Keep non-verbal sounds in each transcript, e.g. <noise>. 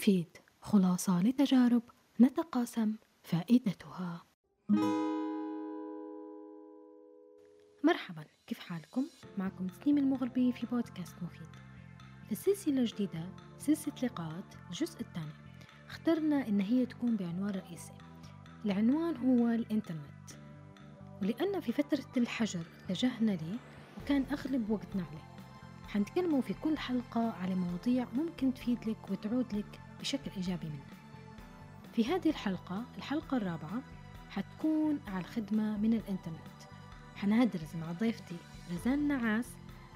مفيد. خلاصة لتجارب نتقاسم فائدتها. مرحبا كيف حالكم؟ معكم تسنيم المغربي في بودكاست مفيد. في السلسلة الجديدة سلسلة لقاءات الجزء الثاني اخترنا إن هي تكون بعنوان رئيسي. العنوان هو الإنترنت. ولأن في فترة الحجر اتجهنا ليه وكان أغلب وقتنا عليه. حنتكلموا في كل حلقة على مواضيع ممكن تفيد لك وتعود لك بشكل إيجابي منها في هذه الحلقة الحلقة الرابعة حتكون على الخدمة من الإنترنت. حنهدرز مع ضيفتي رزان نعاس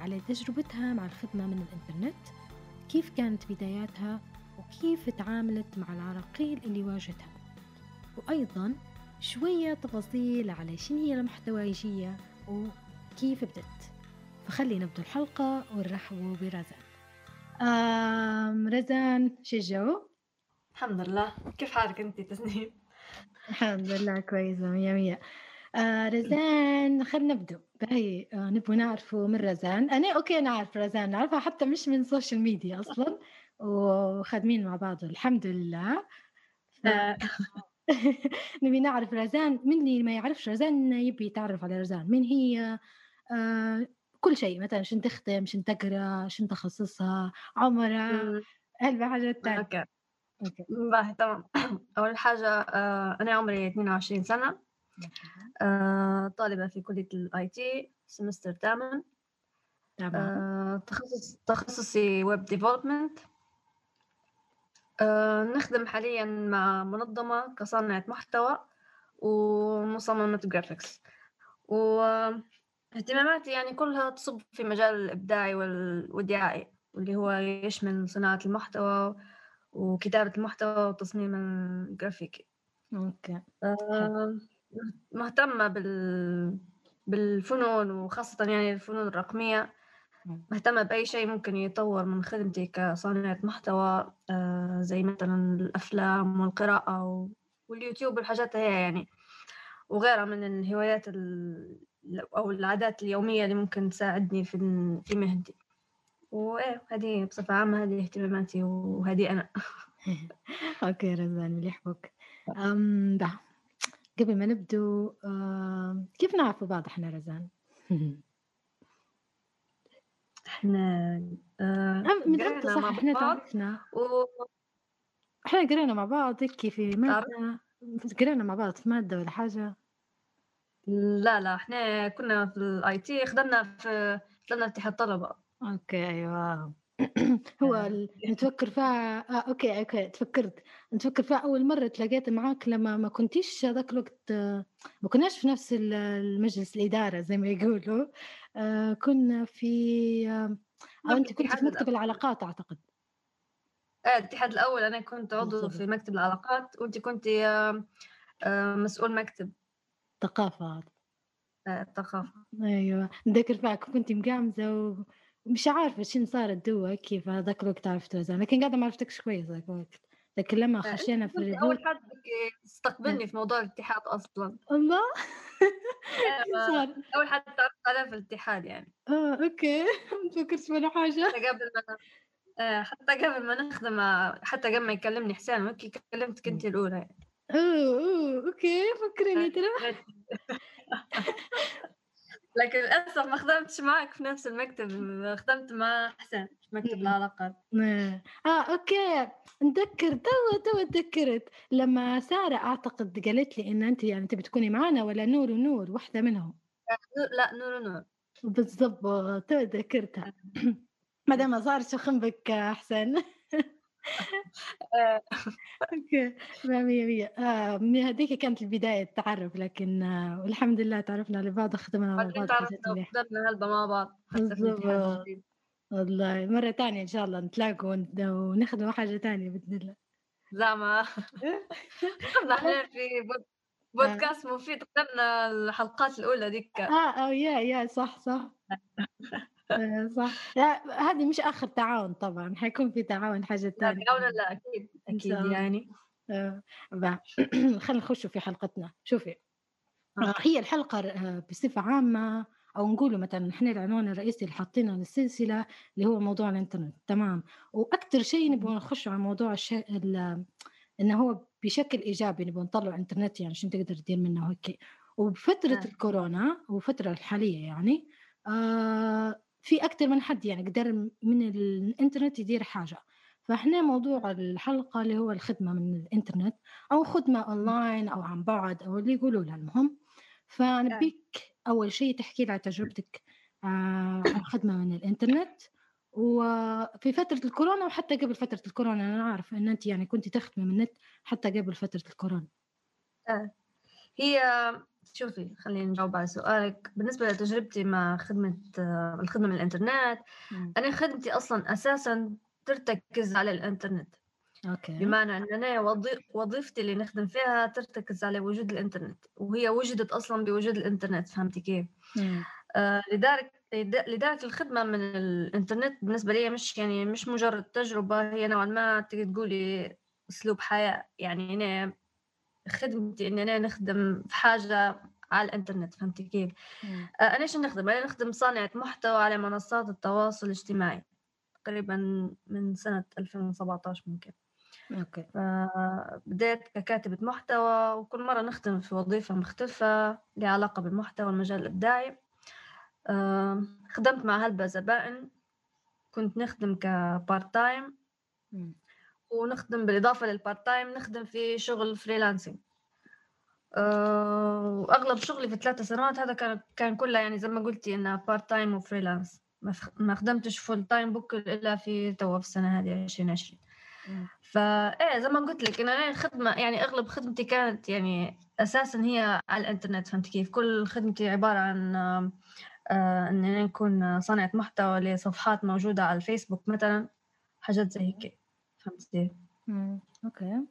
على تجربتها مع الخدمة من الإنترنت كيف كانت بداياتها وكيف تعاملت مع العراقيل اللي واجهتها. وأيضا شوية تفاصيل على شنو هي المحتوايجية وكيف بدت فخلي نبدو الحلقة ونرحبوا برزان آم رزان شو الجو؟ الحمد لله. كيف حالك انت تسنيم؟ الحمد لله كويسة مية مية. آه رزان خلينا نبدو باهي آه نبغى نعرفه من رزان. أنا okay نعرف رزان نعرفها حتى مش من social media أصلا. وخادمين مع بعض الحمد لله. ف... <laughs> نبي نعرف رزان من اللي ما يعرفش رزان يبي يتعرف على رزان؟ من هي؟ آه كل شيء مثلا شن تخدم شن تقرأ شن تخصصها عمرها هالحاجات الثانية أوكي. باهي تمام. <clears throat> أول حاجة آه أنا عمري 22 سنة. آه طالبة في كلية ال IT semester ثامن تمام. آه تخصص تخصصي web development نخدم حاليا مع منظمة كصانعة محتوى ومصممة graphics واهتماماتي يعني كلها تصب في مجال الإبداعي وال- والدعائي واللي هو يشمل صناعة المحتوى وكتابة المحتوى والتصميم الجرافيكي. أوكي. آه، مهتمة بال... بالفنون وخاصة يعني الفنون الرقمية. مهتمة بأي شيء ممكن يطور من خدمتي كصانعة محتوى آه، زي مثلا الأفلام والقراءة واليوتيوب والحاجات هي يعني. وغيرها من الهوايات ال... أو العادات اليومية اللي ممكن تساعدني في في مهنتي وإيه هذه بصفة عامة هذه اهتماماتي وهذه أنا. <laughs> أوكي رزان مليح بك أم ده قبل ما نبدو أم، كيف نعرف بعض إحنا رزان؟ <laughs> إحنا أم، من أمتى صح؟ إحنا تعرفنا؟ و... إحنا قرينا مع بعض هيك في مادة. قرينا مع بعض في مادة ولا حاجة؟ لا لا إحنا كنا في ال IT خدمنا في خدمنا اتحاد طلبة. أوكي أيوه. <clears throat> هو آه. ال- نتفكر فيها آه أوكي أوكي تفكرت. نتفكر فيها أول مرة تلاقيت معاك لما ما كنتيش هذاك الوقت آه، ما كناش في نفس ال- المجلس الإدارة زي ما يقولوا. آه كنا في آه، أو أنت كنت في مكتب العلاقات أعتقد. آه، الاتحاد الأول. أنا كنت عضو. في مكتب العلاقات وأنت كنت مسؤول مكتب. ثقافة آه، الثقافة. أيوه نذكر فيك كنت مقامزة ومش عارفة شنو صار الدوا كيف هذاك الوقت عرفت رزان لكن قاعدة ما عرفتكش كويس ذاك الوقت. لكن لما آه، خشينا في كنت الريفيو أول حد استقبلني في موضوع الاتحاد أصلا. الله آه، <laughs> صار؟ أول حد تعرفت عليه في الاتحاد يعني. آه أوكي. <laughs> ما تفكرش ولا حاجة. حتى قبل ما آه، حتى قبل ما نخدم حتى قبل ما يكلمني حسين وهيك كلمتك أنت الأولى يعني. أوه أوه أوكي فكرني ترى <laughs> لكن للأسف ما خدمتش معك في نفس المكتب خدمت مع حسين في مكتب. العلاقات. آه آه، أوكي. نتذكر توا توا تذكرت لما سارة أعتقد قالت لي إن أنت يعني تبي تكوني معنا ولا نور ونور واحدة منهم. لا نور نور بالضبط تو ذكرتها. <clears throat> ما دام ما صار شخن بك أحسن. آه، <laughs> أوكي. ما مية مية. آه من هذيك كانت البداية التعرف لكن آه والحمد لله تعرفنا على بعض خدمنا مع بعدين بعض وقدرنا هلبة مع بعض. والله. مرة تانية إن شاء الله نتلاقوا ون- ونخدموا حاجة تانية بإذن الله. زعما <laughs> إحنا في بود- بودكاست مفيد قدمنا الحلقات الأولى ديك. آه آه يا يا صح صح. آه <laughs> صح. لا هذه مش آخر تعاون طبعا حيكون في تعاون حاجة تانية لا لا أكيد الله. يعني. آه. <clears throat> خلينا نخش في حلقتنا. شوفي آه، هي الحلقة آه، بصفة عامة أو نقولوا مثلًا إحنا العنوان الرئيسي اللي حاطينه للسلسلة اللي هو موضوع الإنترنت، تمام، وأكتر شيء نبغى نخش على موضوع الش ال إنه هو بشكل إيجابي نبغى نطلّع إنترنت يعني عشان تقدر تدير منه وهيك، وبفترة آه. الكورونا والفترة الحالية يعني آآ في أكتر من حد يعني قدر من الإنترنت يدير حاجة، فإحنا موضوع الحلقة اللي هو الخدمة من الإنترنت أو خدمة أونلاين أو عن بُعد أو اللي يقولوا لها المهم، فنبيك أول شيء تحكي لي عن تجربتك آآ عن خدمة من الإنترنت، وفي فترة الكورونا وحتى قبل فترة الكورونا، أنا أعرف إن أنتِ يعني كنتِ تخدمي من النت حتى قبل فترة الكورونا. آه. هي شوفي خلّيني نجاوب على سؤالِك، بالنسبة لتجربتي مع خدمة الخدمة من الإنترنت، إمم. أنا خدمتي أصلًا أساسًا ترتكز على الإنترنت، أوكي. بمعنى إن أنا وظي وظيفتي اللي نخدم فيها ترتكز على وجود الإنترنت، وهي وُجدت أصلًا بوجود الإنترنت، فهمتِ كيف؟ آآ لذلك لذ لذلك الخدمة من الإنترنت بالنسبة ليّا مش يعني مش مجرد تجربة، هي نوعًا ما تقولي أسلوب حياة، يعني أنا خدمتي إن أنا نخدم في حاجة على الإنترنت، فهمتِ كيف؟ آآ أنا إيش نخدم؟ أنا نخدم صانعة محتوى على منصات التواصل الاجتماعي، تقريبًا من سنة 2017 ممكن. أوكي. فبدأت ككاتبة محتوى، وكل مرة نخدم في وظيفة مختلفة ليها علاقة بالمحتوى والمجال الإبداعي. خدمت مع هلبة زبائن، كنت نخدم time إمم. ونخدم بالإضافة للpart time نخدم في شغل freelancing. آآ وأغلب شغلي في ال3 سنوات هذا كان كان كلّه يعني زي ما قُلتِ إنها part time وfreelance ما خدمتش full time book إلا في توا في السنة هذه 2020. إمم. فإيه زي ما قُلت لِك إن أنا الخدمة يعني أغلب خدمتي كانت يعني أساسًا هي على الإنترنت فهمتِ كيف؟ كل خدمتي عبارة عن آآ إن أنا نكون صانعة محتوى لصفحات موجودة على الفيسبوك مثلًا، حاجات زي هيك، فهمتِ؟ إمم. أوكي.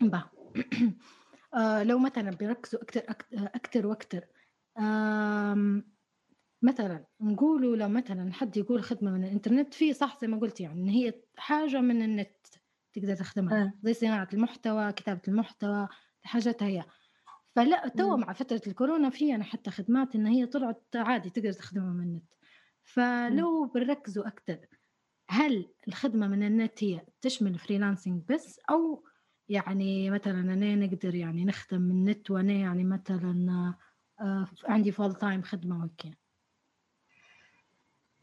با <clears throat> آآ لو مثلًا بيركزوا أكتر وأكتر آمم مثلًا نقولوا لو مثلًا حد يقول خدمة من الإنترنت في صح زي ما قُلتِ يعني إن هي حاجة من النت تقدر تخدمها، آه. زي صناعة المحتوى، كتابة المحتوى، حاجات هي. توا إمم. مع فترة الكورونا في يعني حتى خدمات إن هي طلعت عادي تقدر تخدمها من النت. فلو بنركزوا أكتر، هل الخدمة من النت هي تشمل freelancing بس أو يعني مثلًا أنا نقدر يعني نخدم من النت وأنا يعني مثلًا آآ عندي full time خدمة؟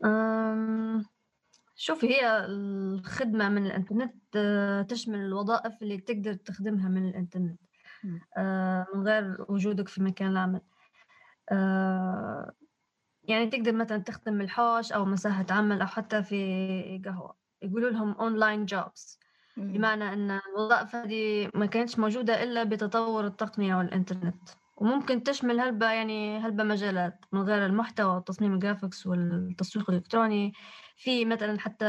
آمم شوفي هي الخدمة من الإنترنت تشمل الوظائف اللي تقدر تخدمها من الإنترنت. آآ من غير وجودك في مكان العمل. يعني تقدر مثلًا تخدم الحوش أو مساحة عمل أو حتى في قهوة، يقولوا لهم jobs إمم. بمعنى إن الوظائف هذه ما كانتش موجودة إلا بتطور التقنية والإنترنت، وممكن تشمل هلبة يعني هلبة مجالات من غير المحتوى وتصميم الgraphics والتسويق الإلكتروني، في مثلًا حتى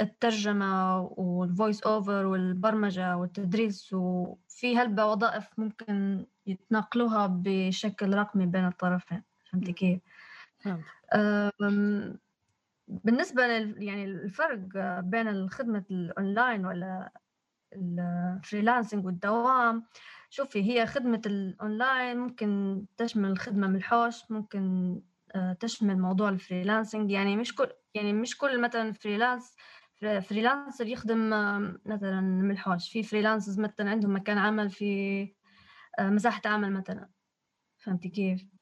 الترجمة وال voice over والبرمجة والتدريس، وفي هلبة وظائف ممكن يتناقلوها بشكل رقمي بين الطرفين، فهمتِ إمم. كيف؟ آمم بالنسبة يعني الفرق بين الخدمة الأونلاين والّا ال freelancing والدوام، شوفي هي خدمة الأونلاين ممكن تشمل الخدمة من الحوش، ممكن آآ تشمل موضوع الfreelancing. يعني مش كل يعني مش كل مثلًا freelance ف freelancer يخدم مثلًا من الحوش، في freelancers مثلًا عندهم مكان عمل في آآ مساحة عمل مثلًا، فهمتِ كيف؟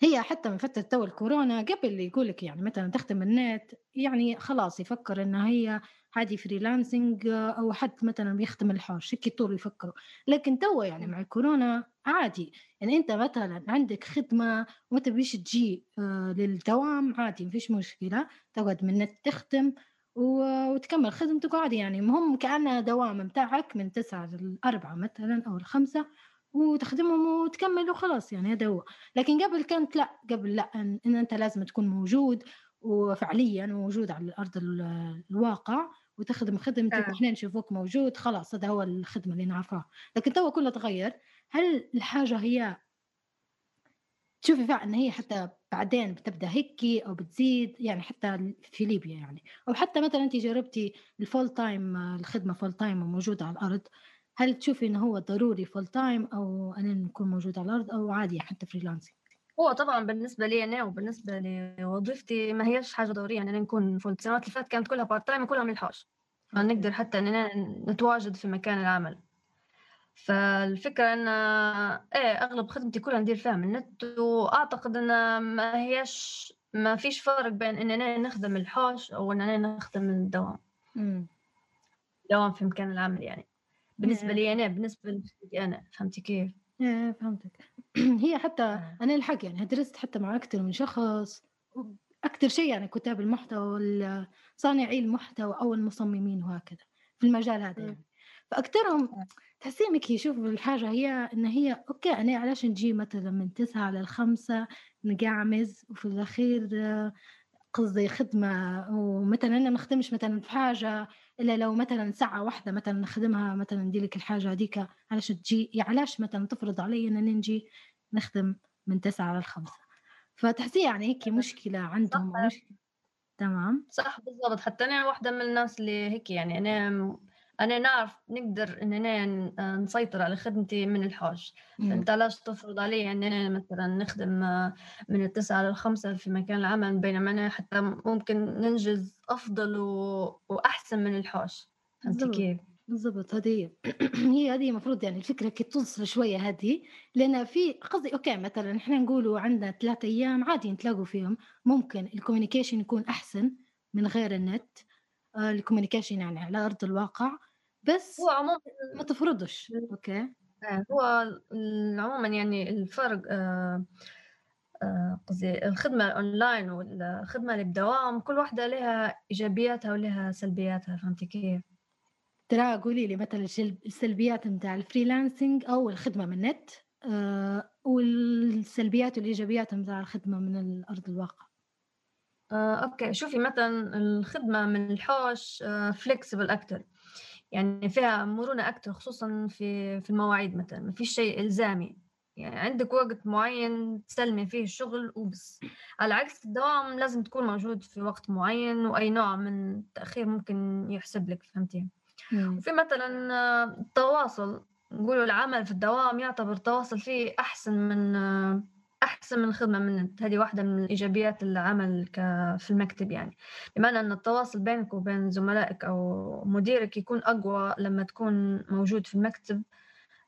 هي حتى من فترة توا الكورونا قبل يقول لك يعني مثلًا تخدم النت، يعني خلاص يفكّر إن هي عادي freelancing أو حد مثلًا بيخدم الحوش، هيك طول يفكّروا، لكن توا يعني مع الكورونا عادي، يعني أنت مثلًا عندك خدمة وما تبيش تجي آآ للدوام عادي ما فيش مشكلة، تقعد من النت تخدم وتكمّل خدمتك وعادي يعني المهم كأنها دوام متاعك من 09:00 ل16:00 مثلًا أو ل17:00 وتخدمهم وتكمّل وخلاص يعني هذا هو، لكن قبل كانت لأ، قبل إن إن أنت لازم تكون موجود وفعليًا موجود على أرض ال الواقع وتخدم خدمتك آه. وإحنا نشوفوك موجود خلاص هذا هو الخدمة اللي نعرفوها، لكن توا كلّه تغيّر، هل الحاجة هي تشوفي فيها إن هي حتى بعدين بتبدأ هيكِ أو بتزيد؟ يعني حتى في ليبيا يعني، أو حتى مثلًا أنتِ جربتِ ال full time الخدمة full time وموجودة على الأرض، هل تشوفي إنه هو ضروري full time أو أنا نكون موجودة على الأرض أو عادي حتى freelancing؟ هو طبعا بالنسبة لي أنا وبالنسبة لوظيفتي ما هيش حاجة ضرورية يعني أنا نكون full السنوات اللي فاتت كانت كلها part time كلها من الحوش فنقدر حتى أننا نتواجد في مكان العمل. فالفكرة أن إيه أغلب خدمتي كلها ندير فيها من النت وأعتقد أن ما هيش ما فيش فرق بين أننا نخدم الحوش أو أننا نخدم الدوام. دوام في مكان العمل يعني. بالنسبة لي أنا بالنسبة لي أنا فهمتي كيف؟ إيه فهمتك <clears throat> هي حتى آه. أنا الحق يعني درست حتى مع أكثر من شخص أكثر شيء يعني كتاب المحتوى صانعي المحتوى أو المصممين وهكذا في المجال هذا يعني فأكثرهم آه. تحسين هيك يشوفوا الحاجة هي إن هي أوكي أنا علاش نجي مثلا من تسعة للخمسة نقعمز وفي الأخير قصدي خدمة ومثلا أنا ما نخدمش مثلا في حاجة إلا لو مثلا ساعة واحدة مثلا نخدمها مثلا ندير لك الحاجة هذيك علاش تجي؟ علاش مثلا تفرض علي إن نجي نخدم من تسعة للخمسة فتحسي يعني هيك مشكلة عندهم مشكلة. تمام؟ صح بالضبط. حتى أنا واحدة من الناس اللي هيك يعني أنا أنا نعرف نقدر إننا نسيطر على خدمتي من الحوش. فأنت علاش تفرض علي إننا مثلا نخدم من التسعة للخمسة في مكان العمل بينما أنا حتى ممكن ننجز أفضل و... وأحسن من الحوش. فهمتي كيف؟ بالضبط. هذه <clears throat> هي هذه المفروض يعني الفكرة كي توصل شوية هذه. لأن في قصدي أوكي مثلا إحنا نقولوا عندنا ثلاثة أيام عادي نتلاقوا فيهم. ممكن ال communication يكون أحسن من غير النت. آه، ال communication يعني على أرض الواقع. بس. هو عموما ما تفرضش. أوكي. آه، هو عموما يعني الفرق آه، آه، قصدي الخدمة الأونلاين والخدمة اللي بدوام كل واحدة لها إيجابياتها ولها سلبياتها فهمتي كيف؟ ترى قولي لي مثلا السلبيات نتاع ال freelancing أو الخدمة من النت والسلبيات والإيجابيات نتاع الخدمة من أرض الواقع. أوكي. شوفي مثلا الخدمة من الحوش flexible أكتر. يعني فيها مرونة أكتر خصوصا في في المواعيد مثلا ما فيش شيء إلزامي. يعني عندك وقت معين تسلمي فيه الشغل وبس. على عكس الدوام لازم تكون موجود في وقت معين وأي نوع من التأخير ممكن يحسب لك فهمتي؟ وفي مثلا التواصل نقولوا العمل في الدوام يعتبر التواصل فيه أحسن من أحسن من الخدمة من هذه واحدة من إيجابيات العمل في المكتب يعني. بمعنى أن التواصل بينك وبين زملائك أو مديرك يكون أقوى لما تكون موجود في المكتب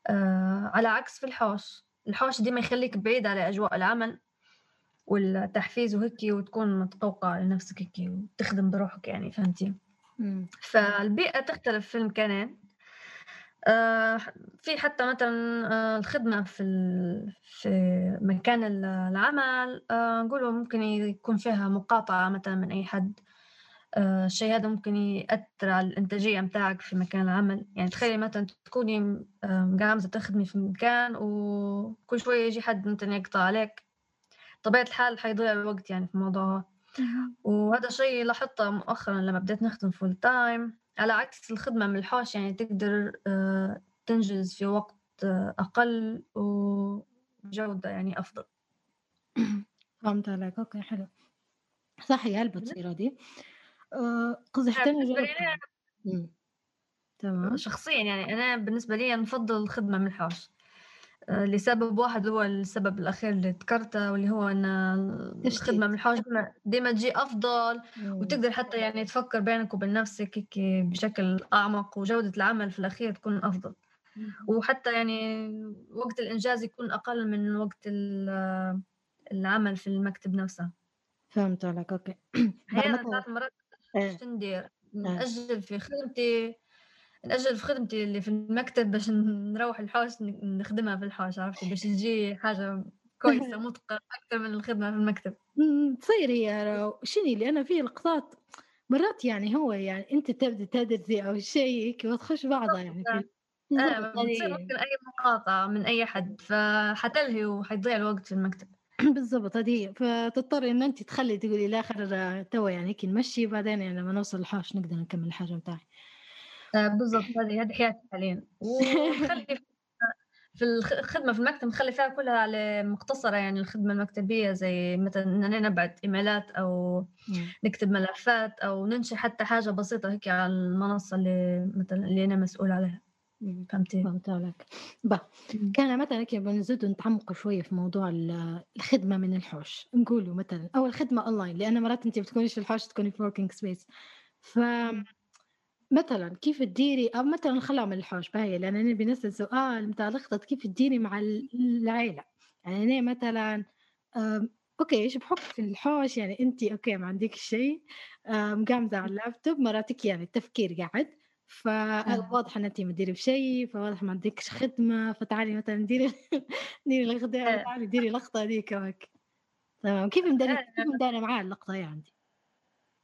آه على عكس في الحوش. الحوش ديما يخليك بعيد على أجواء العمل والتحفيز وهيك وتكون متقوقع لنفسك هيك وتخدم بروحك يعني فهمتي؟ فالبيئة تختلف في المكانين. في حتى مثلا آه، الخدمة في في مكان العمل آه، نقوله ممكن يكون فيها مقاطعة مثلا من أي حد. الشيء هذا ممكن يأثر على الإنتاجية متاعك في مكان العمل. يعني تخيلي مثلا تكوني قاعدة تخدمي في مكان وكل شوية يجي حد مثلا يقطع عليك. طبيعة الحال حيضيع الوقت يعني في الموضوع. وهذا شيء لاحظته مؤخرا لما بديت نخدم full time على عكس الخدمة من الحوش يعني تقدر آه، تنجز في وقت آه، أقل وجودة يعني أفضل. <coughs> فهمت عليك. أوكي حلو. صح هي هل بتصير هذه آه، قصدي حتى تمام. شخصيا يعني أنا بالنسبة لي نفضل الخدمة من الحوش. لسبب واحد هو السبب الأخير اللي ذكرته واللي هو أن الخدمة من الحوش ديما تجي أفضل وتقدر حتى يعني تفكر بينك وبين نفسك بشكل أعمق وجودة العمل في الأخير تكون أفضل. وحتى يعني وقت الإنجاز يكون أقل من وقت العمل في المكتب نفسه. فهمت عليك أوكي. <clears throat> أحيانا ثلاث مرات إيه. ندير. نأجل في خدمتي نأجل في خدمتي اللي في المكتب باش نروح الحوش نخدمها في الحوش عرفتي؟ باش تجي حاجة كويسة <laughs> متقنة أكثر من الخدمة في المكتب. تصير هي شنو اللي أنا في لقطات مرات يعني هو يعني أنت تبدأ تدرسي أو شيء وتخش بعضها يعني آه بتصير ممكن أي مقاطعة من أي حد فحتلهي وحيضيع الوقت في المكتب. <clears throat> بالضبط هذه فتضطري إن أنت تخلي تقولي لآخر تو يعني هيك نمشي بعدين يعني لما نوصل الحوش نقدر نكمل الحاجة بتاعي. آه، بالضبط هذه هذه حياتي حاليا. وخلي <laughs> في الخدمة في المكتب نخلي فيها كلها على مقتصرة يعني الخدمة المكتبية زي مثلا إننا نبعت إيميلات أو نكتب ملفات أو ننشئ حتى حاجة بسيطة هيك على المنصة اللي مثلا اللي أنا مسؤول عليها. فهمتي؟ فهمت عليك. با كان مثلا كي بنزيد نتعمق شوية في موضوع الخدمة من الحوش. نقولوا مثلا أو الخدمة أونلاين لأن مرات أنت بتكونيش في الحوش تكوني في working space ف مثلا كيف تديري أو مثلا خليها من الحوش باهي لأن أنا بنسأل سؤال متاع الخطط كيف تديري مع العيلة. يعني أنا مثلا أوكي إيش بحكم في الحوش؟ يعني أنت أوكي ما عندك شيء. مقامزه على اللابتوب مراتك يعني التفكير قاعد. فواضح إن أنت ما تديري بشيء فواضح ما عندكش خدمة فتعالي مثلا ديري <laughs> ديري الغداء تعالي ديري لقطه هذيك تمام. كيف مداري كيف مداري معاه اللقطة هي عندي؟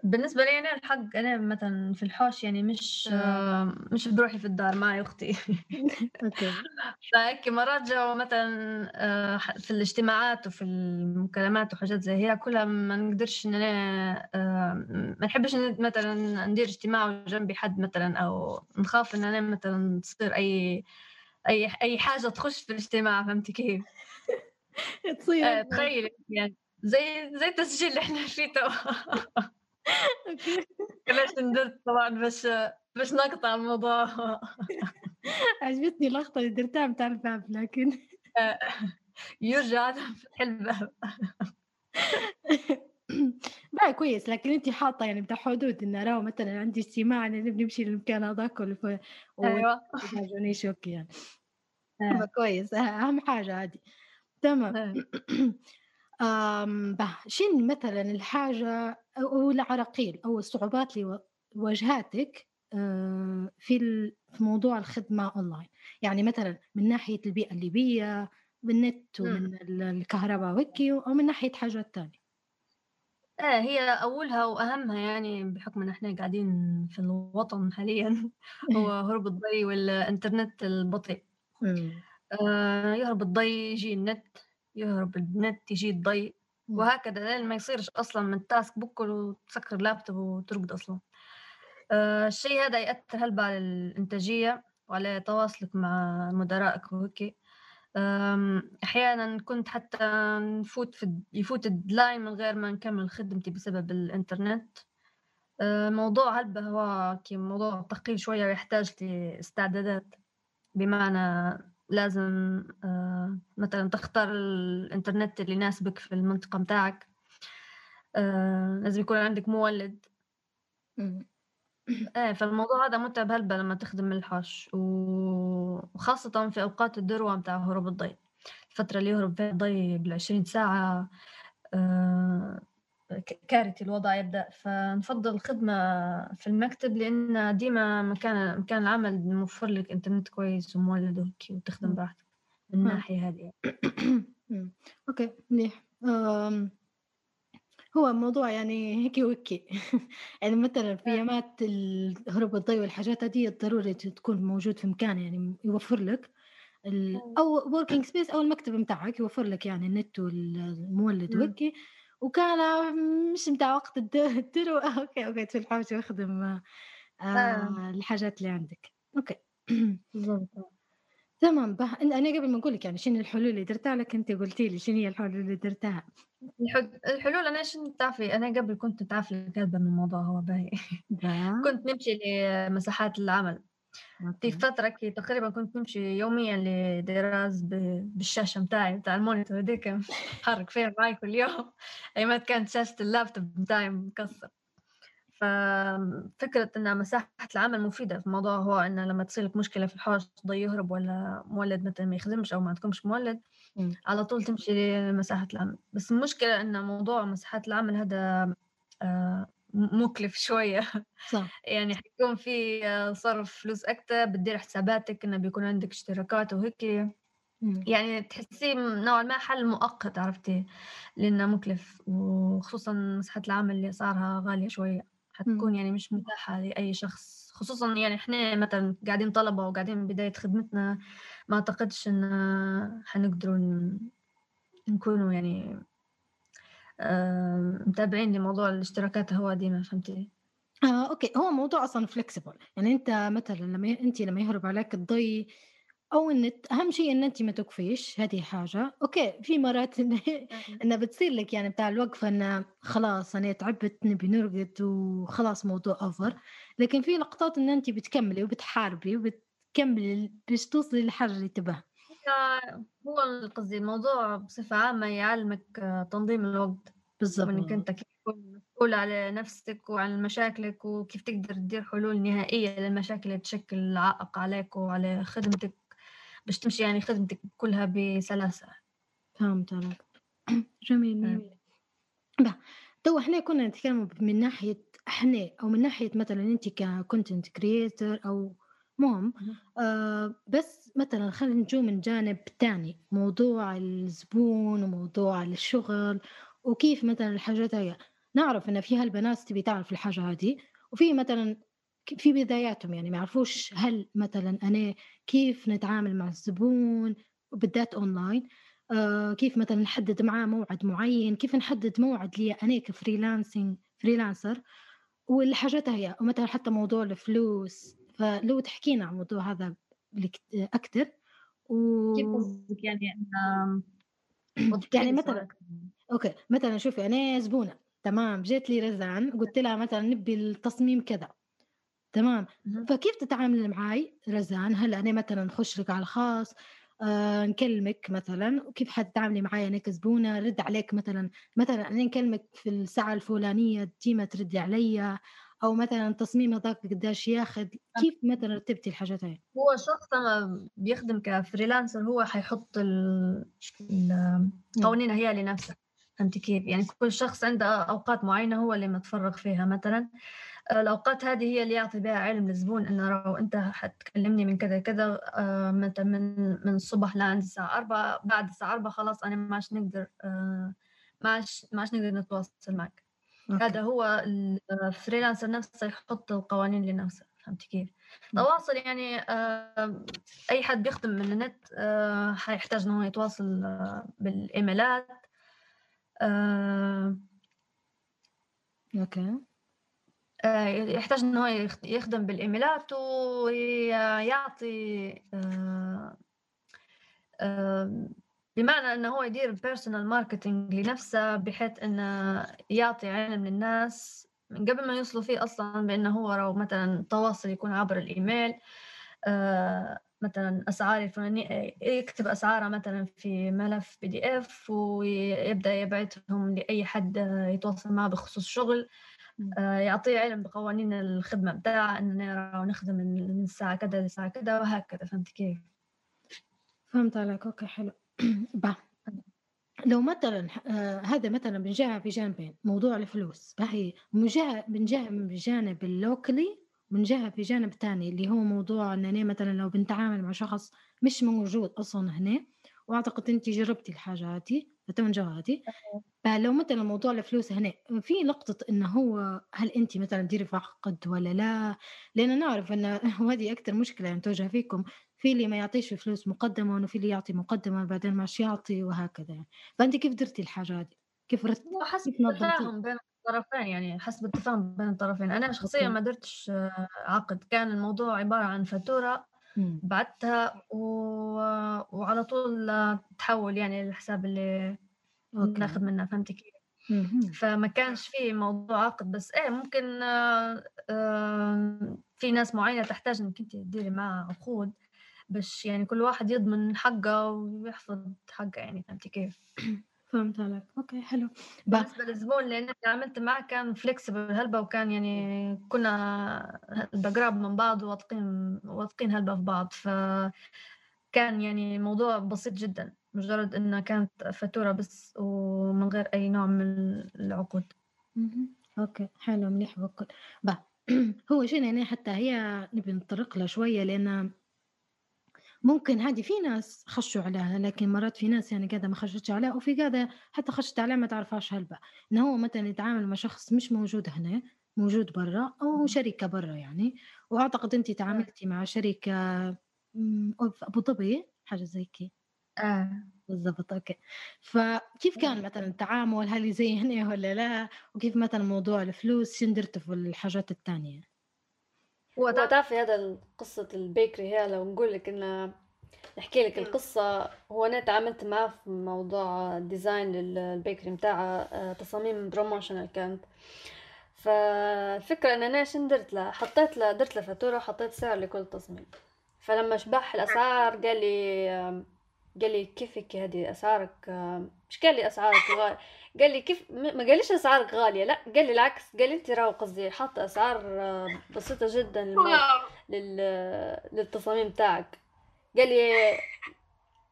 بالنسبة لي أنا الحق أنا مثلا في الحوش يعني مش آه. مش بروحي في الدار معي أختي <laughs> أوكي <laughs> فهيك مرات جو مثلا آه، في الاجتماعات وفي المكالمات وحاجات زي هي كلها ما نقدرش إن أنا آه، ما نحبش إن مثلا ندير اجتماع وجنبي حد مثلا أو نخاف إن أنا مثلا تصير أي أي أي حاجة تخش في الاجتماع فهمتي كيف؟ <laughs> تصير تخيل يعني زي زي التسجيل اللي إحنا فيه تو ليش ندرت طبعا باش باش نقطع الموضوع. <laughs> عجبتني اللقطة اللي درتها بتاع الباب لكن <laughs> يرجع فتح الباب. <laughs> بقى كويس لكن انت حاطة يعني بتاع حدود إن راهو مثلا عندي اجتماع أنا نبي نمشي للمكان هذاك ولا. أيوه. شوك يعني. آه. كويس أهم حاجة هذه. تمام. <clears throat> آمم، شنو مثلًا الحاجة أو العراقيل أو الصعوبات اللي واجهتِك آه، في في موضوع الخدمة أونلاين؟ يعني مثلًا من ناحية البيئة الليبية، بالنت. ومن الكهرباء أو من ناحية حاجات تانية؟ آه، هي أولها وأهمها يعني بحكم إن إحنا قاعدين في الوطن حاليًا <laughs> هو هروب الضي والإنترنت البطيء. آه، يهرب الضي يجي النت. يهرب النت يجي الضي وهكذا لين ما يصيرش أصلا من التاسك بوك وتسكر اللابتوب وترقد أصلا. آه الشيء هذا يأثر هلبا على الإنتاجية وعلى تواصلك مع مدرائك وهيك أحيانا كنت حتى نفوت في يفوت ال deadline من غير ما نكمل خدمتي بسبب الإنترنت. آه موضوع هلبا هو كي موضوع ثقيل شوية ويحتاج لاستعدادات. بمعنى لازم آه، مثلا تختار الإنترنت اللي يناسبك في المنطقة متاعك آه، لازم يكون عندك مولد. <clears throat> إيه فالموضوع هذا متعب هلبة لما تخدم الحش وخاصة في أوقات الذروة متاع هروب الضي الفترة اللي يهرب فيها الضي بالعشرين ساعة آه، كارثي الوضع يبدأ. فنفضل الخدمة في المكتب لأن ديما مكان مكان العمل موفر لك إنترنت كويس ومولد وهيك وتخدم براحتك من الناحية هذه <coughs> أوكي منيح. هو موضوع يعني هيك وهيك. <laughs> يعني مثلا في يامات الهروب الضي والحاجات هذه ضروري تكون موجود في مكان يعني يوفر لك. أو working space أو المكتب بتاعك يوفر لك يعني النت والمولد وهيك. وكان مش متاع وقت الدرو. <laughs> أوكي أوكي تفلحوش واخدم آه. آه الحاجات اللي عندك. أوكي. <clears throat> تمام. به أنا قبل ما أقول لك يعني شنو الحلول اللي درتها لك أنت قلتي لي شنو هي الحلول اللي درتها. الحلول أنا شنو تعرفي؟ أنا قبل كنت تعرفي كذبه من الموضوع هو باهي. <laughs> كنت نمشي لمساحات العمل. في فترة كي تقريبا كنت نمشي يوميا لدراز بالشاشة متاعي متاع المونيتور هذيك نحرك فيها معي كل يوم. <laughs> أيامات كانت شاشة اللابتوب متاعي مكسر ففكرة أن مساحة العمل مفيدة في الموضوع هو أن لما تصير لك مشكلة في الحوش ضي يهرب ولا مولد مثلا ما يخدمش أو ما عندكمش مولد م. على طول تمشي لمساحة العمل. بس المشكلة أن موضوع مساحات العمل هذا آه مكلف شوية. صح. <laughs> يعني حيكون في آه، صرف فلوس أكتر بتدير حساباتك إنه بيكون عندك اشتراكات وهيك يعني تحسيه نوعا ما حل مؤقت عرفتي؟ لأنه مكلف. وخصوصا مساحة العمل اللي أسعارها غالية شوية. حتكون يعني مش متاحة لأي شخص. خصوصا يعني إحنا مثلا قاعدين طلبة وقاعدين بداية خدمتنا ما أعتقدش إن حنقدروا نكونوا يعني متابعين لموضوع الاشتراكات هو ديما فهمتي؟ آه، أوكي، هو موضوع أصلًا flexible. يعني أنت مثلًا لمّا أنتِ لمّا يهرب عليك الضي أو النت، أهم شيء إن أنتِ ما توقفيش، هذه حاجة، أوكي، في مرات إن <laughs> إنها بتصير لِك يعني بتاع الوقفة إنه خلاص أنا تعبت نبي نرقد وخلاص موضوع over، لكن في لقطات إن أنتِ بتكملي وبتحاربي وبت كمل باش توصلي للحاجة اللي تبها هو قصدي الموضوع بصفة عامة يعلمك تنظيم الوقت بالضبط. وإنك أنت كيف تكون مسؤول على نفسك وعن مشاكلك وكيف تقدر تدير حلول نهائية للمشاكل اللي تشكل عائق عليك وعلى خدمتك باش تمشي يعني خدمتك كلها بسلاسة. فهمت عليك. <clears throat> جميل جميل. تو إحنا كنا نتكلم من ناحية إحنا أو من ناحية مثلا أنت ك content creator أو مهم. آه بس مثلا خلينا نجو من جانب تاني موضوع الزبون وموضوع الشغل وكيف مثلا الحاجات هي نعرف إن في هالبنات تبي تعرف الحاجة هذه وفي مثلا في بداياتهم يعني ما يعرفوش هل مثلا أنا كيف نتعامل مع الزبون وبالذات أونلاين آه كيف مثلا نحدد معاه موعد معين كيف نحدد موعد لي أنا ك freelancing freelancer والحاجات هي ومثلا حتى موضوع الفلوس فلو تحكينا عن الموضوع هذا أكثر و... كيف قصدك يعني <clears throat> يعني مثلا أوكي مثلا شوفي أنا زبونة تمام جات لي رزان قلت لها مثلا نبي التصميم كذا تمام فكيف تتعامل معي رزان؟ هل أنا مثلا نخش لك على الخاص آه نكلمك مثلا وكيف حتتعاملي معي أنا كزبونة؟ رد عليك مثلا مثلا أنا نكلمك في الساعة الفلانية ديما تردي علي أو مثلا التصميم هذاك قداش ياخذ كيف مثلا رتبتي الحاجات هاي؟ هو شخص بيخدم كفريلانسر هو حيحط القوانين هي لنفسه. فهمتي كيف؟ يعني كل شخص عنده أوقات معينة هو اللي متفرغ فيها مثلا. الأوقات هذه هي اللي يعطي بها علم للزبون إنه لو أنت حتكلمني من كذا كذا آه، مثلا من من الصبح لعند الساعة 4 بعد الساعة 4 خلاص أنا ما عادش نقدر آه، ما عادش ما عادش نقدر نتواصل معك. أوكي. هذا هو ال freelancer نفسه يحط القوانين لنفسه فهمت كيف؟ تواصل يعني آه، أي حد بيخدم من النت حيحتاج إنه يتواصل بالإيميلات أوكي آه، يحتاج إنه يخدم بالإيميلات ويعطي آه، آه، بمعنى إنه هو يدير personal marketing لنفسه بحيث إنه يعطي علم للناس من قبل ما يوصلوا فيه أصلا بإنه هو لو مثلا التواصل يكون عبر الإيميل مثلا اسعار الفلانية يكتب اسعارها مثلا في ملف PDF ويبدأ يبعثهم لأي حد يتواصل معه بخصوص شغل آه، يعطيه علم بقوانين الخدمة بتاعه إننا نخدم من الساعة كذا للساعة كذا وهكذا. فهمت كيف؟ فهمت عليك. أوكي حلو. <clears throat> با لو مثلا آه هذا مثلا بنجاها في جانبين موضوع الفلوس. باهي بنجاها بنجاها بجانب ال locally بنجاها في جانب تاني اللي هو موضوع أنني مثلا لو بنتعامل مع شخص مش موجود أصلا هنا وأعتقد أنت جربتي الحاجة هذه فتوجه هذه فلو مثلا موضوع الفلوس هنا في نقطة إنه هو هل أنت مثلا تديري في عقد ولا لا؟ لأن نعرف إن <laughs> وهذه أكثر مشكلة يعني تواجه فيكم في اللي ما يعطيش فلوس مقدمة وفي اللي يعطي مقدمة بعدين ماش يعطي وهكذا يعني. فأنت كيف درتي الحاجة هذه؟ كيف رت... حسب التفاهم بين الطرفين يعني حسب التفاهم بين الطرفين. أنا شخصيا ما درتش عقد. كان الموضوع عبارة عن بعتها و... وعلى طول تحول يعني للحساب اللي أوكي. ناخذ منه فهمتي كيف؟ فما كانش فيه موضوع عقد بس إيه ممكن آه آه في ناس معينة تحتاج إنك أنت تديري معها عقود باش يعني كل واحد يضمن حقه ويحفظ حقه يعني فهمتي كيف؟ <clears throat> فهمت عليك. okay حلو. بالنسبة للزبون اللي أنا تعاملت معه كان flexible هلبة وكان يعني كنا بقراب من بعض واثقين واثقين هلبة في بعض. ف كان يعني الموضوع بسيط جدا مجرد انها كانت فاتورة بس ومن غير أي نوع من العقود. okay حلو مليح بكل باهي <clears throat> هو شيء يعني حتى هي نبي نطرق لها شوية لأن ممكن هذه في ناس خشوا عليها لكن مرات في ناس يعني قاعدة ما خشتش عليها وفي قاعدة حتى خشت عليها ما تعرفهاش هلبة. إنه هو مثلا يتعامل مع شخص مش موجود هنا موجود برا أو شركة برا يعني. وأعتقد أنت تعاملتي مع شركة في أبو ظبي حاجة زي هكي. آه. بالضبط okay. فكيف كان مثلا التعامل؟ هل زي هنا ولا لا؟ وكيف مثلا موضوع الفلوس؟ شن درتوا في الحاجات الثانية هو تعرفي هذا قصة ال bakery هي لو نقول لك إن نحكي لك القصة هو أنا تعاملت معاه في موضوع design لل bakery متاعه آه، تصاميم promotional كانت. فالفكرة إن أنا شن درت له؟ حطيت له درت له فاتورة وحطيت سعر لكل تصميم. فلما شبح الأسعار قال لي قال لي كيفك هذه أسعارك؟ مش قال لي أسعارك؟ غالية قال لي كيف ما قاليش أسعارك غالية لا قال لي العكس قال لي أنت راهو قصدي حاطة أسعار بسيطة جدا لل... للتصاميم تاعك. قال لي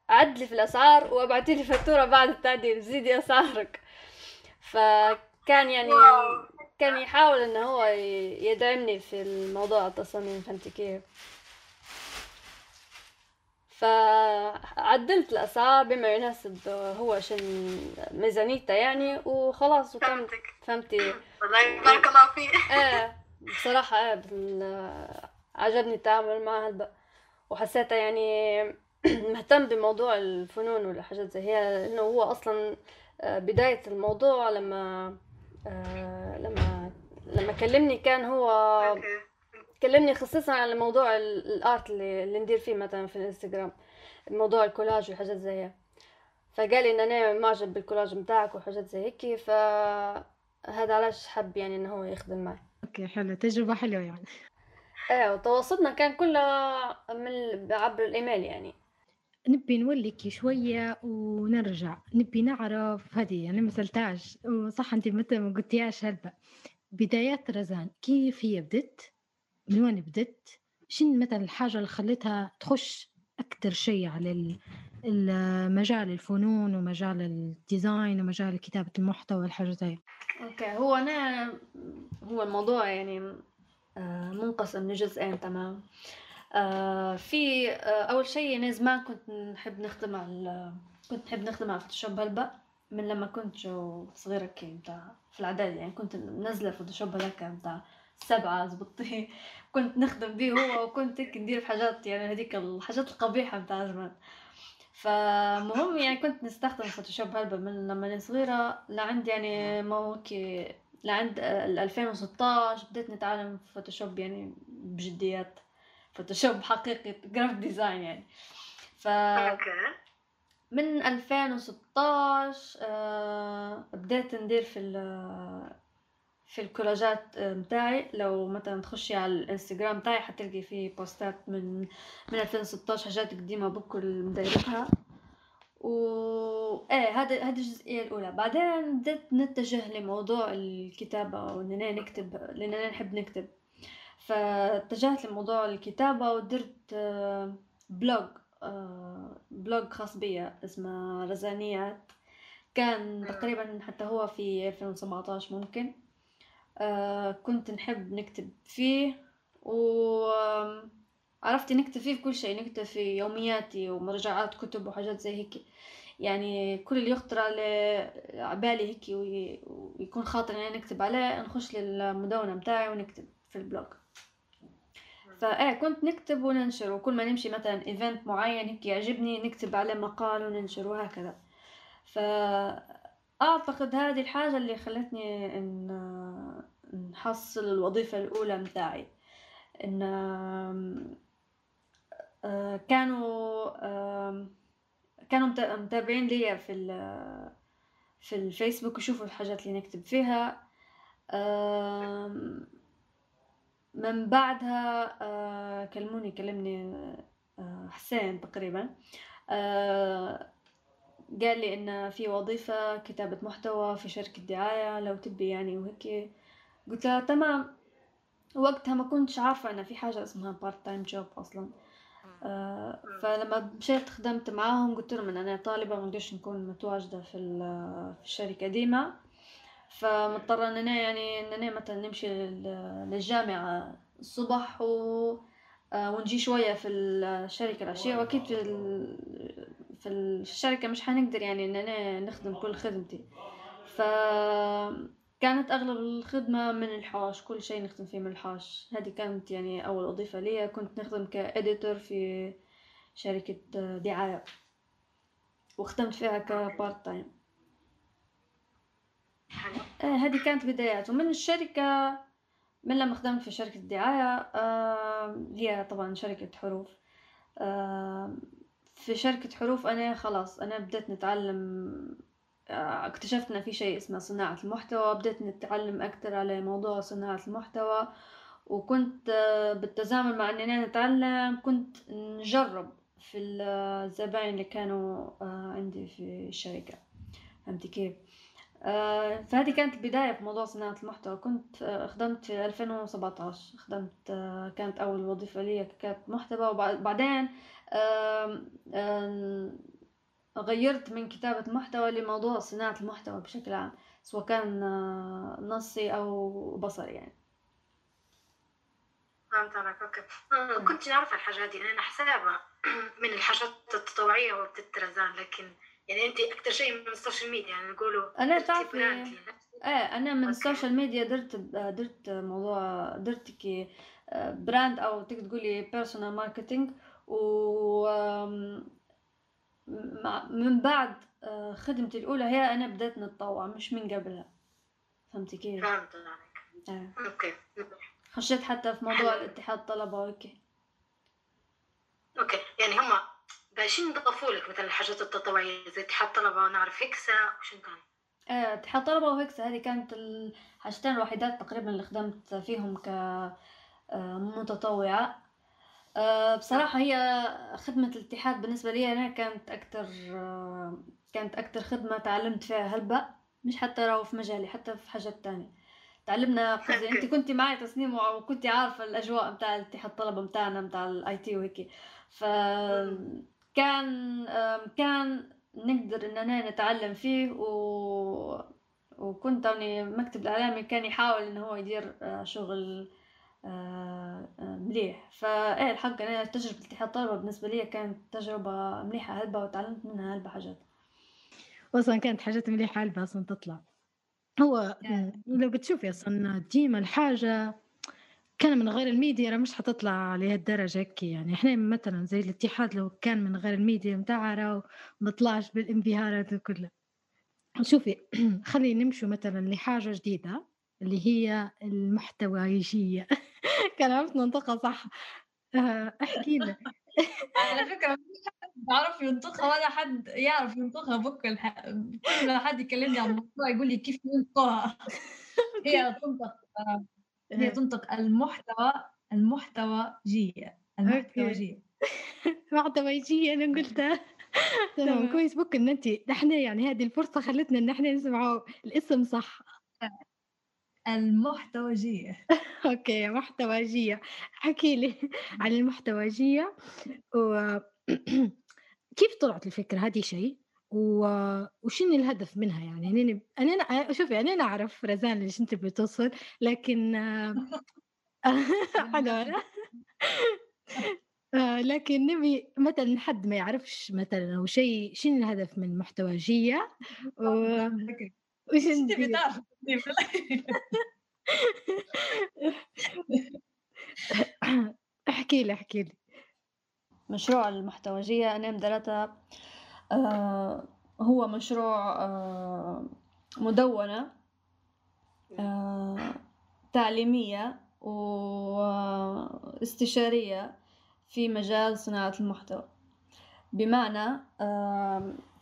عدلي في الأسعار وأبعتي لي فاتورة بعد التعديل زيدي أسعارك. فكان يعني كان يحاول انه هو يدعمني في الموضوع التصاميم فهمتي كيف؟ فعدلت الأسعار بما يناسب هو شن ميزانيته يعني وخلاص وكان فهمتي. والله بارك الله فيك إيه بصراحة إيه عجبني التعامل معها هلبا وحسيته يعني <clears throat> مهتم بموضوع الفنون والحاجات زي هي لأنه هو أصلا آه، بداية الموضوع لما آه، لما لما كلمني كان هو كلمني خصيصا على موضوع ال art اللي, اللي ندير فيه مثلا في الإنستغرام موضوع الكولاج وحاجات زي فقال لي إن أنا معجب بالكولاج متاعك وحاجات زي هيك فهذا علاش حب يعني إنه هو يخدم معي. okay حلو. تجربة حلوة يعني. إيه وتواصلنا كان كله من عبر الإيميل يعني. نبي نوليكي شوية ونرجع. نبي نعرف هذه يعني ما سألتهاش وصح أنت حتى ما قلتيهاش هلبا. بدايات رزان كيف هي بدت؟ من وين بدت. شن مثلا الحاجة اللي خلتها تخش أكتر شيء على المجال الفنون ومجال ال design ومجال كتابة المحتوى الحاجة زي. okay هو أنا هو الموضوع يعني آه، منقسم لجزئين تمام. آه في آه أول شيء أنا زمان كنت نحب نخدم على كنت نحب نخدم على فوتوشوب هلبا من لما كنت صغيرة كي متاع في الإعداد يعني كنت منزلة فوتوشوب هذاك متاع سبعة زبطي. <laughs> كنت نخدم به هو وكنت ندير في حاجات يعني هذيك الحاجات القبيحة متاع زمان فمهم يعني كنت نستخدم فوتوشوب هلبا من لما أنا صغيرة لعند يعني ما هو كي لعند 2016 بديت نتعلم فوتوشوب يعني بجديات. فوتوشوب حقيقي graphic design يعني. ف من 2016 آه بديت ندير في في الكولاجات متاعي لو مثلا تخشي على الإنستغرام تاعي حتلقي فيه بوستات من من 2016 حاجات قديمة بكل مدايرتها و إيه هذا هذه الجزئية الأولى. بعدين بديت نتجه لموضوع الكتابة وإننا نكتب لأننا نحب نكتب. فاتجهت لموضوع الكتابة ودرت blog blog خاص بيا اسمه رزانيات. كان تقريبا حتى هو في 2017 ممكن. آه، كنت نحب نكتب فيه وعرفت نكتب فيه كل شيء نكتب في يومياتي ومراجعات كتب وحاجات زي هيك. يعني كل اللي يخطر على عبالي هيك ويكون خاطر إني نكتب عليه نخش للمدونة متاعي ونكتب في ال blog. فايه كنت نكتب وننشر وكل ما نمشي مثلا ايفنت معين هيك يعجبني نكتب عليه مقال وننشر وهكذا. فاعتقد هذه الحاجة اللي خلتني إن نحصل الوظيفة الأولى متاعي. إن آه، كانوا كانوا متابعين ليا في في الفيسبوك يشوفوا الحاجات اللي نكتب فيها. من بعدها آه كلموني كلمني آه حسين تقريبا. آه قال لي إن في وظيفة كتابة محتوى في شركة دعاية لو تبي يعني وهيك. قلت له تمام. وقتها ما كنتش عارفة ان في حاجة اسمها part-time job أصلا. آه فلما مشيت خدمت معاهم قلت لهم إن أنا طالبة ما نكون متواجدة في, في الشركة ديما فمضطرة إن أنا يعني إن أنا مثلا نمشي للجامعة الصبح و آه، ونجي شوية في الشركة العشية. وأكيد في, في الشركة مش حنقدر يعني إن أنا نخدم كل خدمتي. ف كانت أغلب الخدمة من الحوش كل شيء نخدم فيه من الحوش هذه كانت يعني أول وظيفة لي كنت نخدم كإديتور في شركة دعاية. وخدمت فيها كبارت تايم آه هذه كانت بدايات ومن الشركة من لما خدمت في شركة دعاية آه هي طبعا شركة حروف. آه في شركة حروف أنا خلاص أنا بديت نتعلم آه اكتشفت في شيء اسمه صناعة المحتوى بديت نتعلم أكتر على موضوع صناعة المحتوى. وكنت آه، بالتزامن مع إني أنا أتعلم كنت نجرب في الزباين اللي كانوا آه، عندي في الشركة. فهمتي كيف؟ آه، فهذه كانت البداية في موضوع صناعة المحتوى. كنت خدمت في 2017 خدمت كانت أول وظيفة لي ككاتب محتوى. وبعدين غيرت من كتابة محتوى لموضوع صناعة المحتوى بشكل عام سواء كان نصي أو بصري يعني. فهمت عليك okay. آه، كنت نعرف الحاجات دي أنا حسابها <clears throat> من الحاجات التطوعية وبتترزان لكن يعني أنت أكثر شيء من ال social media يعني نقولوا أنا تعرفي إيه أنا من ال social media درت درت موضوع درت كي brand أو تقدر تقولي personal marketing و من بعد آه، خدمتي الأولى هي أنا بدأت نتطوع مش من قبلها. فهمتي كيف؟ فهمت عليك. آه. okay. خشيت حتى في موضوع الاتحاد طلبة وهيك okay. يعني هم بايشين يضافوا لك مثلا الحاجات التطوعية زي اتحاد طلبة ونعرف هكسا وشو كان؟ إيه اتحاد طلبة وهكسا هذه كانت الحاجتين الوحيدات تقريبا اللي خدمت فيهم كمتطوعة آه، آه، بصراحة هي خدمة الاتحاد بالنسبة لي أنا كانت أكتر آه، كانت أكتر خدمة تعلمت فيها هلبا مش حتى لو في مجالي حتى في حاجات تانية. تعلمنا قصدي أنت كنت معي تصميم وكنت عارفة الأجواء متاع الاتحاد الطلبة متاعنا متاع ال IT وهيك فكان كان نقدر اننا نتعلم فيه و... وكنت مكتب الإعلامي كان يحاول انه هو يدير آه، شغل مليح. فايه الحق أنا تجربة اتحاد الطلبة بالنسبة لي كانت تجربة مليحة هلبة وتعلمت منها هلبة حاجات. أصلا كانت حاجات مليحة هلبة أصلا تطلع. هو لو بتشوفي أصلا ديما الحاجة كان من غير الميديا مش حتطلع لهالدرجة هيك يعني إحنا مثلا زي الاتحاد لو كان من غير الميديا متاعها ما طلعش بالانبهارات كلها شوفي <clears throat> خلينا نمشوا مثلا لحاجة جديدة اللي هي المحتويجية كان عرفت ننطقها صح. آه، احكي لنا على فكرة مش حد بيعرف ينطقها ولا حد يعرف ينطقها. بك الح... كل ما حد يكلمني عن الموضوع يقول لي كيف ينطقها. <laughs> هي تنطق هي تنطق المحتوى المحتوجية المحتوجية <laughs> محتويجية أنا قلتها. <laughs> تمام كويس بك إن أنت نحن يعني هذه الفرصة خلتنا إن إحنا نسمعوا الاسم صح. المحتوجية. أوكي محتوجية. حكي لي عن المحتوجية و <clears throat> كيف طلعت الفكرة؟ هذه شيء. و... وشنو الهدف منها يعني؟ أنا أنا شوفي يعني أنا أعرف رزان ليش أنت بتوصل لكن <laughs> أنا آه، لكن نبي مثلا حد ما يعرفش مثلا أو شيء شنو الهدف من محتوجية؟ <laughs> و... وش تبي تعرف احكي لي احكي لي. مشروع المحتوجية أنا مدرتها آه هو مشروع آه مدونة آه تعليمية واستشارية في مجال صناعة المحتوى. بمعنى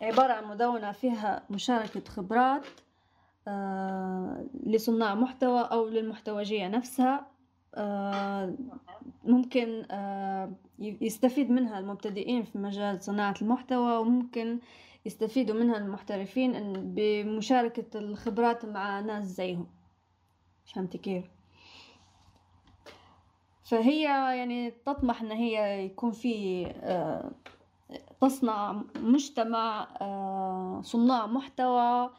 عبارة عن مدونة فيها مشاركة خبرات لصناع محتوى أو للمحتوجية نفسها آه، ممكن آه، يستفيد منها المبتدئين في مجال صناعة المحتوى وممكن يستفيدوا منها المحترفين بمشاركة الخبرات مع ناس زيهم. فهمتي كيف؟ فهي يعني تطمح إن هي يكون في تصنع مجتمع صناع محتوى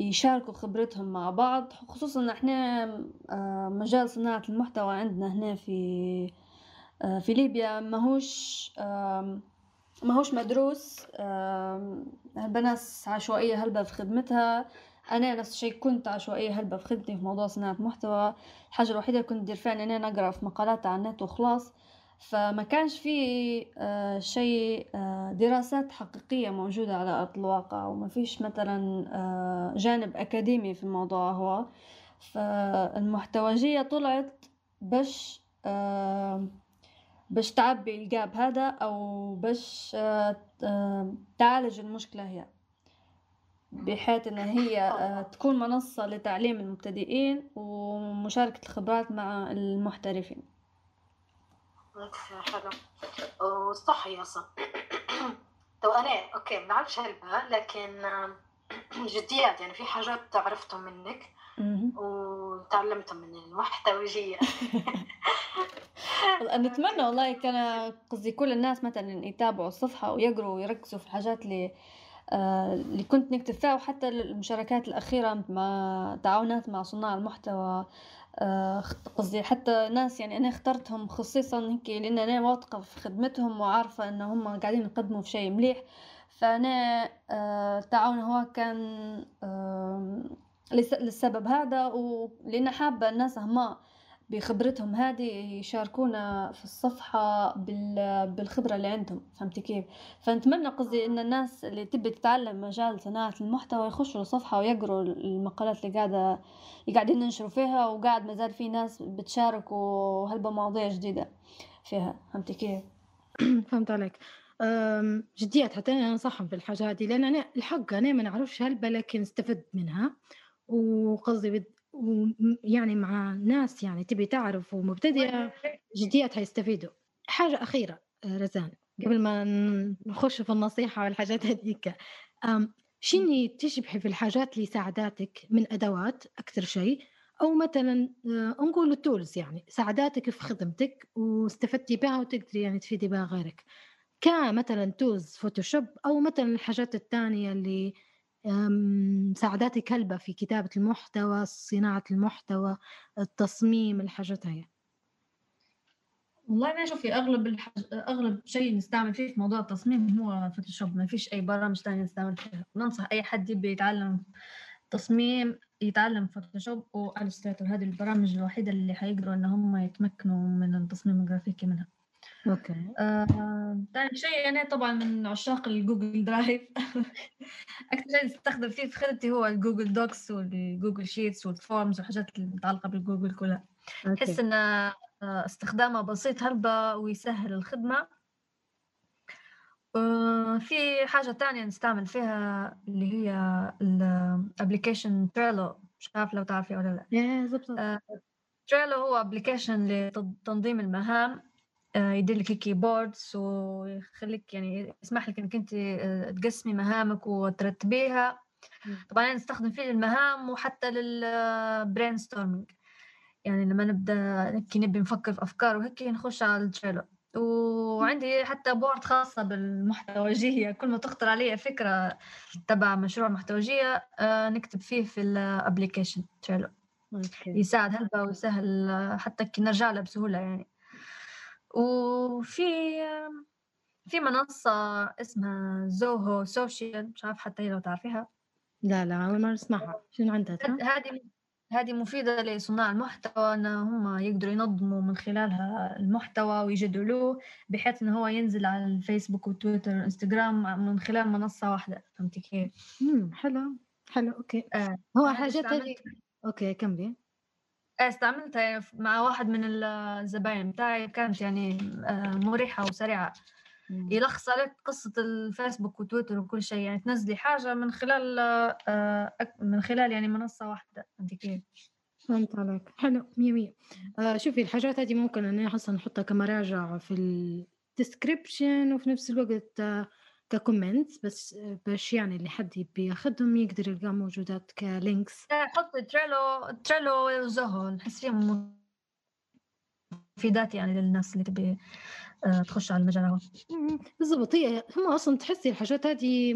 يشاركوا خبرتهم مع بعض خصوصا إحنا آه، مجال صناعة المحتوى عندنا هنا في آه، في ليبيا ماهوش ماهوش مدروس هلبا ناس عشوائية هلبا في خدمتها. أنا نفس الشيء كنت عشوائية هلبا في خدمتي في موضوع صناعة محتوى الحاجة الوحيدة اللي كنت ندير فيها إن أنا نقرأ في مقالات على النت وخلاص. فما كانش في آه، شيء آه، دراسات حقيقية موجودة على أرض الواقع وما فيش مثلا آه، جانب أكاديمي في الموضوع هو. فالمحتوجية طلعت باش باش تعبي الجاب هذا أو باش تعالج المشكلة هي. بحيث إن هي تكون منصة لتعليم المبتدئين ومشاركة الخبرات مع المحترفين. حلو وصح صح تو أنا okay ما بعرفش لكن جديات يعني في حاجات عرفتهم منك وتعلمتهم من المحتويجية نتمنى والله كان قصدي كل الناس مثلا يتابعوا الصفحة ويقروا ويركزوا في الحاجات اللي آه، اللي كنت نكتب فيها وحتى المشاركات الأخيرة مع تعاونات مع صناع المحتوى قصدي حتى ناس يعني أنا اخترتهم خصيصا هيك لأن أنا واثقة في خدمتهم وعارفة إن هم قاعدين يقدموا في شيء مليح. التعاون آه، هو كان للسبب هذا ولأن حابة الناس هما بخبرتهم هذه يشاركونا في الصفحة بالخبرة اللي عندهم فهمتي كيف؟ فنتمنى قصدي إن الناس اللي تبي تتعلم مجال صناعة المحتوى يخشوا الصفحة ويقروا المقالات اللي قاعدة اللي قاعدين ننشروا فيها وقاعد مازال في ناس بتشارك وهلبة مواضيع جديدة فيها فهمتي كيف؟ <clears throat> فهمت عليك. جديات حتى أنا انصحهم في الحاجة هذه لأن أنا الحق أنا ما نعرفش هلبة لكن استفدت منها. وقصدي ويعني مع ناس يعني تبي تعرف ومبتدئة جديات حيستفيدوا. حاجة أخيرة آه، رزان قبل ما نخش في النصيحة والحاجات هذيك. شني تشبحي في الحاجات اللي ساعداتك من أدوات أكثر شيء؟ أو مثلا آه، نقول ال tools يعني ساعداتك في خدمتك واستفدتي بها وتقدري يعني تفيدي بها غيرك. كمثلا tools Photoshop أو مثلا الحاجات الثانية اللي مساعداتي هلبة في كتابة المحتوى صناعة المحتوى التصميم الحاجات هاي والله أنا شوفي أغلب الحاج... أغلب شيء نستعمل فيه في موضوع التصميم هو Photoshop ما فيش أي برامج تانية نستعمل فيها. ننصح أي حد يبي يتعلم تصميم يتعلم Photoshop و Illustrator هذه البرامج الوحيدة اللي حيقدروا إن هم يتمكنوا من التصميم الجرافيكي منها. okay. آه، ثاني شيء أنا طبعا من عشاق ال Google Drive. <laughs> أكثر شيء استخدم فيه في خدمتي هو ال Google Docs وال Google Sheets وال Forms والحاجات المتعلقة بالجوجل كلها. أحس إن آه، استخدامها بسيط هلبة ويسهل الخدمة. آه، في حاجة تانية نستعمل فيها اللي هي ال application Trello. مش عارف لو تعرفي ولا لا. Trello هو application لتنظيم المهام. آه، يدير لك هيك boards ويخليك يعني يسمح لك إنك أنت آه، تقسمي مهامك وترتبيها. طبعا نستخدم فيه للمهام وحتى لل brainstorming يعني لما نبدأ هيك نبي نفكر في أفكار وهيك نخش على ال Trello وعندي حتى board خاصة بالمحتوجية. كل ما تخطر علي فكرة تبع مشروع محتوجية آه، نكتب فيه في ال application Trello يساعد هلبا ويسهل حتى نرجع له بسهولة يعني. وفي في منصة اسمها Zoho Social مش عارف حتى هي لو تعرفيها. لا لا أول مرة أسمعها. شنو عندها؟ هذه هذه مفيدة لصناع المحتوى إن هم يقدروا ينظموا من خلالها المحتوى ويجدولوه بحيث إن هو ينزل على الفيسبوك وتويتر وإنستغرام من خلال منصة واحدة. فهمتي كيف؟ حلو حلو okay. آه. هو حاجات okay كملي. استعملتها مع واحد من الزباين بتاعي كانت يعني آه، مريحة وسريعة. يلخص عليك قصة الفيسبوك وتويتر وكل شيء يعني تنزلي حاجة من خلال آه، من خلال يعني منصة واحدة. أنت كيف فهمت عليك. حلو. مية مية. آه شوفي الحاجات هذه ممكن أنا أصلا نحطها كمراجع في ال description وفي نفس الوقت آه ك comments بس باش يعني اللي حد يبي ياخذهم يقدر يلقاه موجودات ك links. حط Trello Trello و Zoho نحس فيهم مفيدات يعني للناس اللي تبي آه، تخش على المجال هذا. بالضبط. هي هم أصلا تحسي الحاجات هذه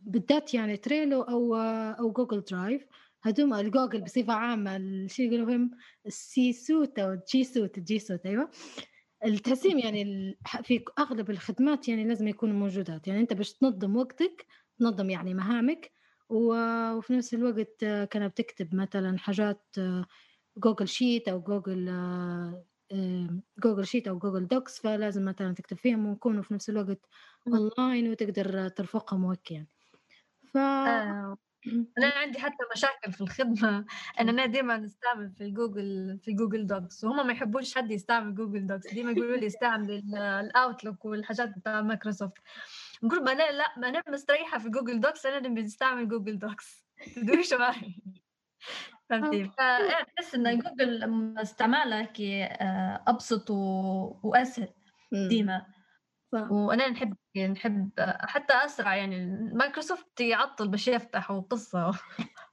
بالذات يعني Trello أو أو Google Drive هدوم الجوجل بصفة عامة الشيء يقولوا فيهم ال G Suite أو ال G Suite ال G Suite أيوه. التسييم يعني في أغلب الخدمات يعني لازم يكونوا موجودات. يعني أنت باش تنظم وقتك تنظم يعني مهامك وفي نفس الوقت كان بتكتب مثلا حاجات Google Sheet أو Google Google Sheet أو Google Docs فلازم مثلا تكتب فيهم ويكونوا في نفس الوقت أونلاين وتقدر ترفقهم وهيك يعني. ف آه. أنا عندي حتى مشاكل في الخدمة. ان <laughs> أنا دائما أستعمل في الجوجل في Google Docs. وهم ما يحبوش حد يستعمل Google Docs. دائما يقولوا لي استعمل ال Outlook والحاجات بتاع مايكروسوفت نقول ما أنا لا ما أنا مستريحة في Google Docs. أنا بنستعمل Google Docs. <laughs> تدوش معي. فهمتي؟ فتحس إن جوجل استعمالها آه، أبسط وأسهل ديما. وأنا نحب نحب حتى أسرع يعني مايكروسوفت يعطل باش يفتح وقصة.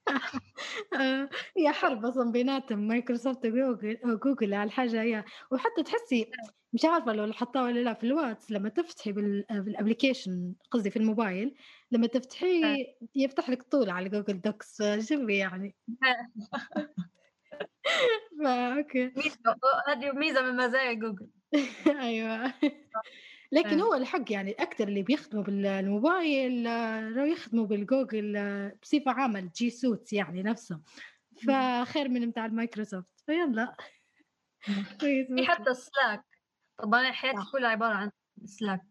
<laughs> هي حرب أصلا بيناتهم مايكروسوفت وجوجل جوجل على الحاجة هي. وحتى تحسي مش عارفة لو لاحظتها ولا لا في الواتس لما تفتحي بال application قصدي في الموبايل لما تفتحيه يفتح لك طول على Google Docs شوفي يعني؟ <laughs> <laughs> فا okay. هذه ميزة من مزايا جوجل. أيوه. لكن هو الحق يعني أكثر اللي بيخدموا بالموبايل لو يخدموا بالجوجل بصفة عامة ال G Suites يعني نفسهم فخير من بتاع المايكروسوفت. فيلا. <laughs> في حتى ال Slack طبعا حياتي كلها عبارة عن Slack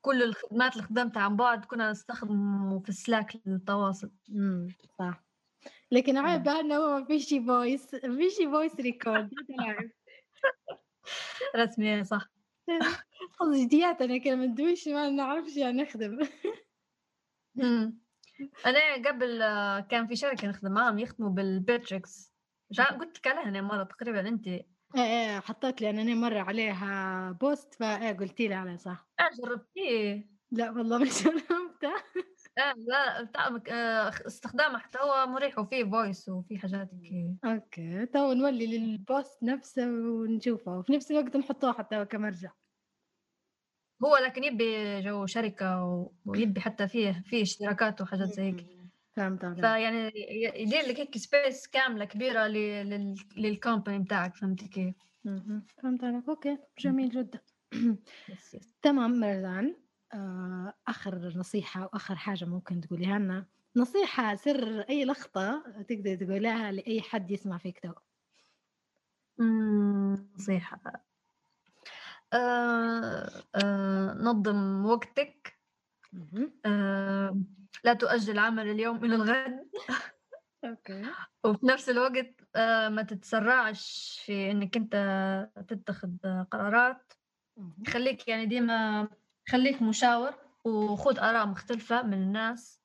كل الخدمات اللي خدمتها عن بعد كنا نستخدمه في ال Slack للتواصل. صح. لكن عيب انه ما فيش voice ما فيش voice record رسمي صح. قصدي جديات أنا كده ما نعرفش يعني نخدم. أنا قبل كان في شركة نخدم معاهم يخدموا بال Bitrix. مش قلت لك عليها أنا مرة تقريبا أنت. إيه إيه حطيت لي أنا مرة عليها post فإيه قلتي لي عليه صح. آه جربتيه؟ لا والله ما <laughs> جربته آه لا آه، استخدام محتوى مريح وفيه voice وفيه حاجات okay تو نولي لل post نفسه ونشوفه وفي نفس الوقت نحطوه حتى كمرجع. هو لكن يبي جو شركة ويبي حتى فيه فيه اشتراكات وحاجات زي هيك فهمت فيعني يدير لك هيك space كاملة كبيرة لل company بتاعك فهمتي كيف؟ فهمت عليك. okay جميل جدا. تمام مرزان آه، آخر نصيحة وآخر حاجة ممكن تقوليها لنا؟ نصيحة سر أي لخطة تقدر تقولها لأي حد يسمع فيك تو نصيحة. آه آه نظم وقتك. آه لا تؤجل عمل اليوم إلى الغد. <laughs> وفي نفس الوقت آه ما تتسرعش في إنك أنت تتخذ قرارات. خليك يعني ديما خليك مشاور وخذ آراء مختلفة من الناس.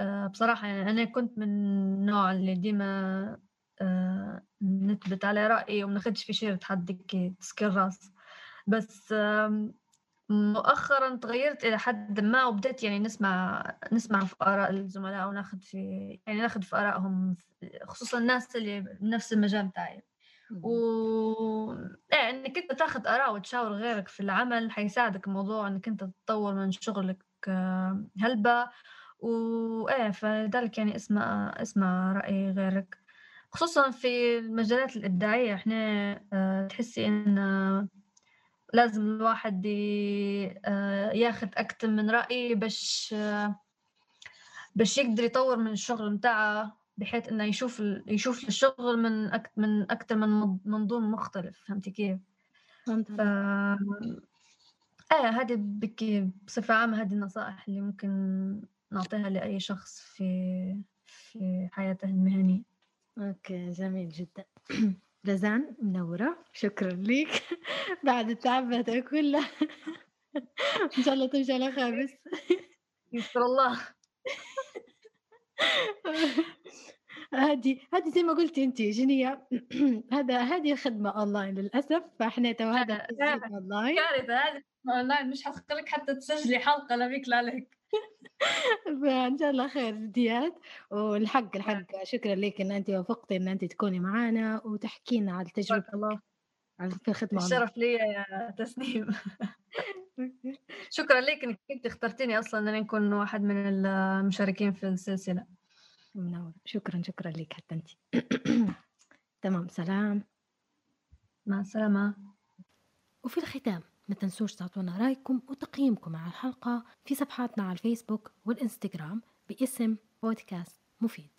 آه بصراحة يعني أنا كنت من النوع اللي ديما آه نثبت على رأيي وما ناخدش في شيء حد تسكر راس بس مؤخرا تغيرت إلى حد ما وبدأت يعني نسمع نسمع في آراء الزملاء وناخذ في يعني ناخذ في آرائهم خصوصا الناس اللي بنفس المجال بتاعي. و إيه إنك أنت تاخذ آراء وتشاور غيرك في العمل حيساعدك الموضوع إنك أنت تطور من شغلك آه، هلبة وإيه فلذلك يعني اسمع اسمع رأي غيرك. خصوصا في المجالات الإبداعية إحنا آه، تحسي إن لازم الواحد آه، ياخذ أكثر من رأي باش باش يقدر يطور من الشغل متاعه. بحيث إنه يشوف يشوف الشغل من أك... من أكثر من منظور مختلف. فهمتي كيف؟ فهمت ف إيه هذه بكي بصفة عامة هذه النصائح اللي ممكن نعطيها لأي شخص في في حياته المهنية. أوكي جميل جدا. <clears throat> رزان منورة. شكرا لك <laughs> بعد التعب هذا كله. <laughs> إن شاء الله تمشي على خامس يسر الله. <laughs> هذه هذه زي ما قلتي انت جنية. <clears throat> هذا هذه خدمة اونلاين للأسف فإحنا تو هذا اونلاين كارثة هذه اونلاين مش حتخليك حتى تسجلي حلقة لا بيك لا لك <laughs> فإن شاء الله خير جديات والحق الحق. شكرا لك إن انت وافقتي إن انت تكوني معنا وتحكي لنا على التجربة الله في الخدمة الشرف لي يا تسنيم <laughs> شكرا لك إنك انت اخترتيني أصلا إن نكون واحد من المشاركين في السلسلة. منور شكرا شكرا لك حتى انت. <clears throat> تمام سلام. مع السلامة. وفي الختام ما تنسوش تعطونا رأيكم وتقييمكم على الحلقة في صفحاتنا على الفيسبوك والإنستغرام باسم بودكاست مفيد.